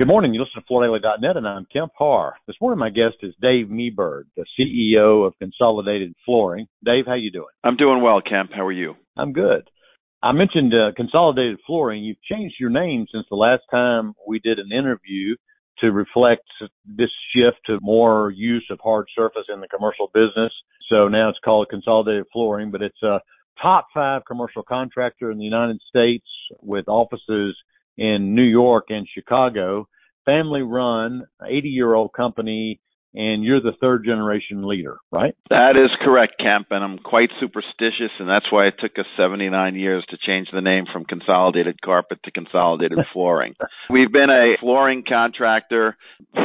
Good morning. You listen to FloorDaily.net, and I'm Kemp Harr. This morning, my guest is Dave Meberg, the CEO of Consolidated Flooring. Dave, how you doing? I'm doing well, Kemp. How are you? I'm good. I mentioned uh, Consolidated Flooring. You've changed your name since the last time we did an interview to reflect this shift to more use of hard surface in the commercial business. So now it's called Consolidated Flooring, but it's a top five commercial contractor in the United States with offices in New York and Chicago, family run, 80 year old company, and you're the third generation leader, right? That is correct, Kemp, and I'm quite superstitious, and that's why it took us 79 years to change the name from Consolidated Carpet to Consolidated Flooring. We've been a flooring contractor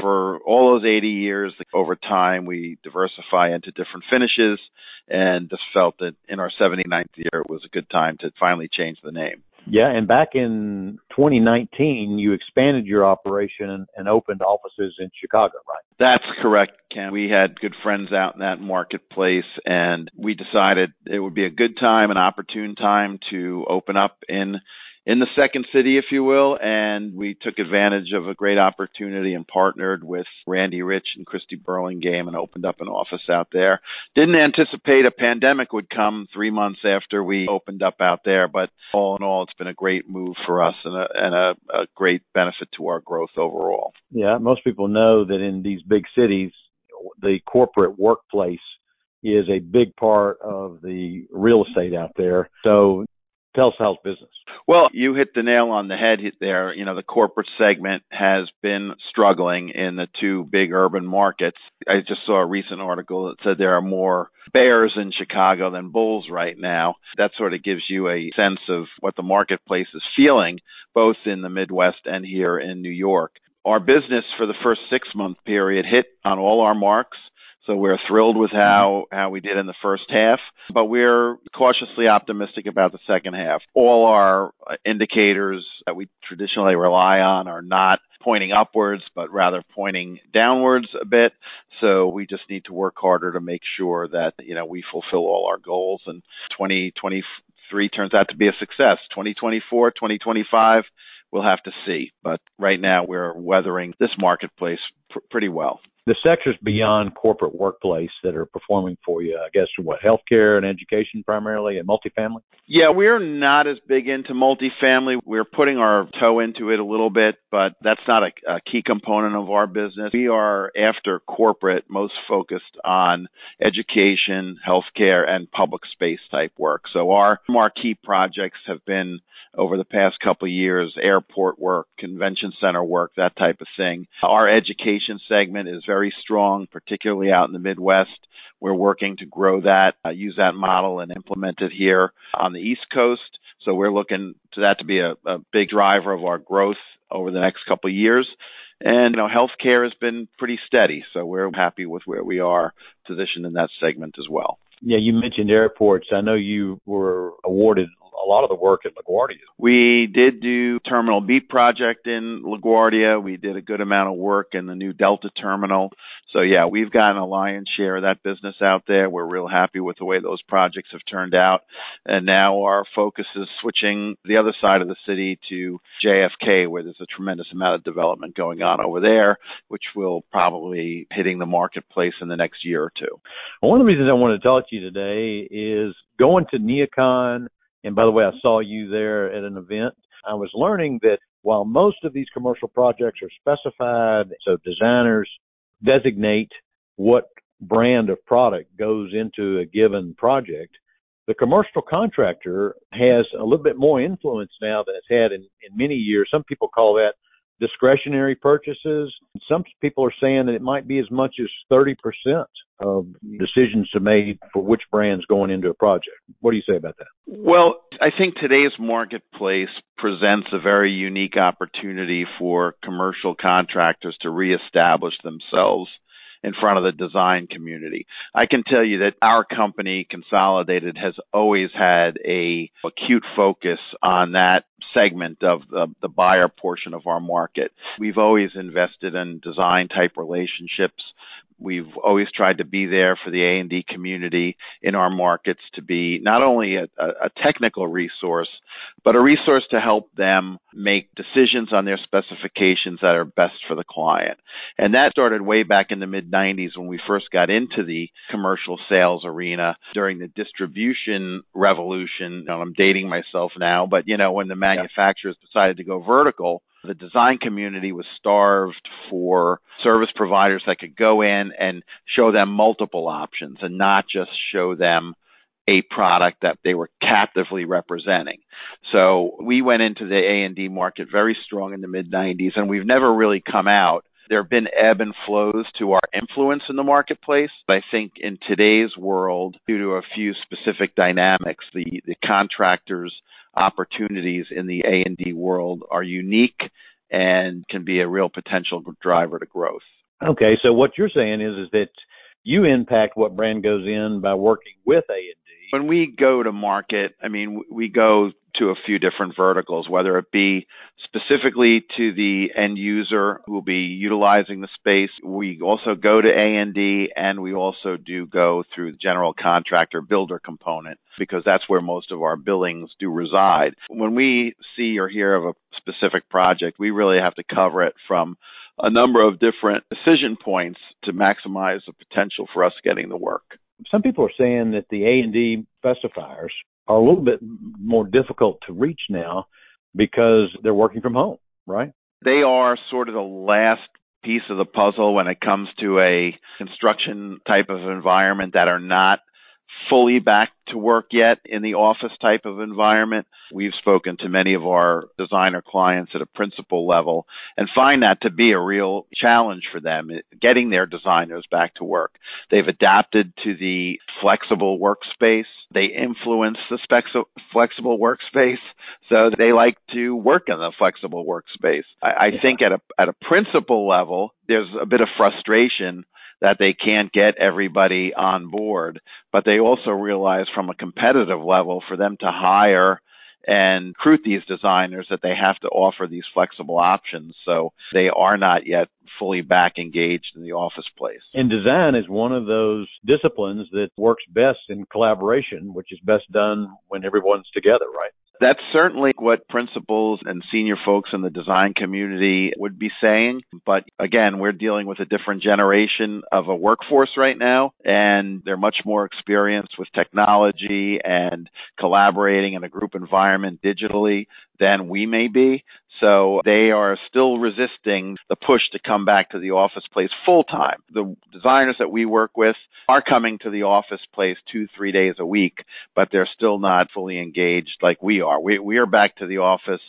for all those 80 years. Over time, we diversify into different finishes, and just felt that in our 79th year, it was a good time to finally change the name. Yeah, and back in 2019, you expanded your operation and, opened offices in Chicago, right? That's correct, Ken. We had good friends out in that marketplace, and we decided it would be a good time, an opportune time to open up in in the second city, if you will, and we took advantage of a great opportunity and partnered with Randy Rich and Christy Burlingame and opened up an office out there. Didn't anticipate a pandemic would come three months after we opened up out there, but all in all, it's been a great move for us and a, and a, a great benefit to our growth overall. Yeah, most people know that in these big cities, the corporate workplace is a big part of the real estate out there. So how's business. Well, you hit the nail on the head there. You know, the corporate segment has been struggling in the two big urban markets. I just saw a recent article that said there are more bears in Chicago than bulls right now. That sort of gives you a sense of what the marketplace is feeling, both in the Midwest and here in New York. Our business for the first six month period hit on all our marks. So we're thrilled with mm-hmm. how, how we did in the first half, but we're cautiously optimistic about the second half. All our indicators that we traditionally rely on are not pointing upwards, but rather pointing downwards a bit. So we just need to work harder to make sure that, you know, we fulfill all our goals and 2023 turns out to be a success. 2024, 2025, we'll have to see. But right now we're weathering this marketplace pr- pretty well the sectors beyond corporate workplace that are performing for you, I guess, what healthcare and education primarily, and multifamily. Yeah, we're not as big into multifamily. We're putting our toe into it a little bit, but that's not a, a key component of our business. We are after corporate, most focused on education, healthcare, and public space type work. So our marquee projects have been over the past couple of years, airport work, convention center work, that type of thing. Our education segment is very strong, particularly out in the Midwest. We're working to grow that, uh, use that model and implement it here on the East Coast. So we're looking to that to be a, a big driver of our growth over the next couple of years. And you know, healthcare has been pretty steady, so we're happy with where we are positioned in that segment as well. Yeah, you mentioned airports. I know you were awarded a lot of the work at LaGuardia. We did do Terminal B project in LaGuardia. We did a good amount of work in the new Delta terminal. So yeah, we've gotten a lion's share of that business out there. We're real happy with the way those projects have turned out. And now our focus is switching the other side of the city to JFK where there's a tremendous amount of development going on over there, which will probably hitting the marketplace in the next year or two. Well, one of the reasons I wanted to talk to you today is going to NeoCon and by the way, I saw you there at an event. I was learning that while most of these commercial projects are specified, so designers designate what brand of product goes into a given project, the commercial contractor has a little bit more influence now than it's had in, in many years. Some people call that discretionary purchases. Some people are saying that it might be as much as 30% of decisions to made for which brand's going into a project. What do you say about that? Well, I think today's marketplace presents a very unique opportunity for commercial contractors to reestablish themselves in front of the design community. I can tell you that our company Consolidated has always had a acute focus on that segment of the, the buyer portion of our market. We've always invested in design type relationships We've always tried to be there for the A&D community in our markets to be not only a, a, technical resource, but a resource to help them make decisions on their specifications that are best for the client. And that started way back in the mid 90s when we first got into the commercial sales arena during the distribution revolution. I'm dating myself now, but you know, when the manufacturers decided to go vertical, the design community was starved for service providers that could go in and show them multiple options and not just show them a product that they were captively representing. So we went into the A&D market very strong in the mid 90s and we've never really come out. There have been ebb and flows to our influence in the marketplace. I think in today's world, due to a few specific dynamics, the, the contractors opportunities in the A&D world are unique and can be a real potential driver to growth. Okay, so what you're saying is is that you impact what brand goes in by working with A&D. When we go to market, I mean, we go to a few different verticals, whether it be specifically to the end user who will be utilizing the space. We also go to A&D and we also do go through the general contractor builder component because that's where most of our billings do reside. When we see or hear of a specific project, we really have to cover it from a number of different decision points to maximize the potential for us getting the work. Some people are saying that the A&D specifiers are a little bit more difficult to reach now because they're working from home, right? They are sort of the last piece of the puzzle when it comes to a construction type of environment that are not fully back to work yet in the office type of environment. We've spoken to many of our designer clients at a principal level and find that to be a real challenge for them, eh, getting their designers back to work. They've adapted to the flexible workspace. They influence the specs of flexible workspace, so they like to work in the flexible workspace. I, I yeah. think at a at a principal level, there's a bit of frustration that they can't get everybody on board, but they also realize from a competitive level for them to hire and recruit these designers that they have to offer these flexible options. So they are not yet fully back engaged in the office place. And design is one of those disciplines that works best in collaboration, which is best done when everyone's together, right? That's certainly what principals and senior folks in the design community would be saying. But again, we're dealing with a different generation of a workforce right now, and they're much more experienced with technology and collaborating in a group environment digitally than we may be. So they are still resisting the push to come back to the office place full time. The designers that we work with are coming to the office place two, three days a week, but they're still not fully engaged like we are. We, we are back to the office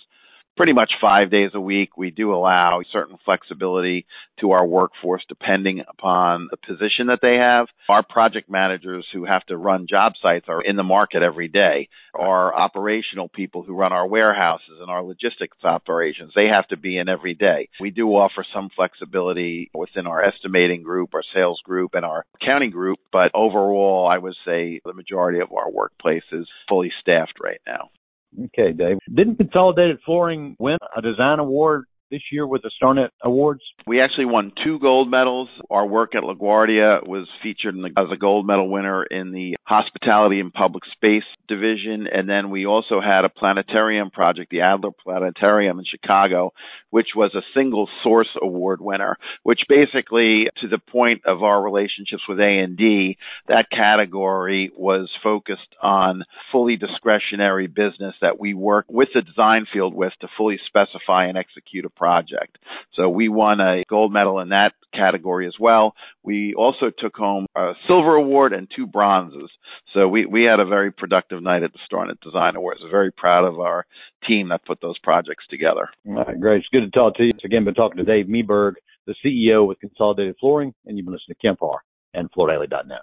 pretty much five days a week. We do allow certain flexibility to our workforce depending upon the position that they have. Our project managers who have to run job sites are in the market every day. Our operational people who run our warehouses and our logistics operations, they have to be in every day. We do offer some flexibility within our estimating group, our sales group, and our accounting group, but overall, I would say the majority of our workplace is fully staffed right now. Okay, Dave. Didn't Consolidated Flooring win a design award this year with the StarNet Awards? We actually won two gold medals. Our work at LaGuardia was featured the, as a gold medal winner in the Hospitality and Public Space division. And then we also had a planetarium project, the Adler Planetarium in Chicago, which was a single source award winner, which basically, to the point of our relationships with A&D, that category was focused on fully discretionary business that we work with the design field with to fully specify and execute a project. So we won a gold medal in that category as well. We also took home a silver award and two bronzes. So we, we had a very productive night at the StarNet Design Awards. We're very proud of our team that put those projects together. All right, great. It's good to talk to you. Again, been talking to Dave Meberg, the CEO with Consolidated Flooring, and you've been listening to Kemp Harr and FloorDaily.net.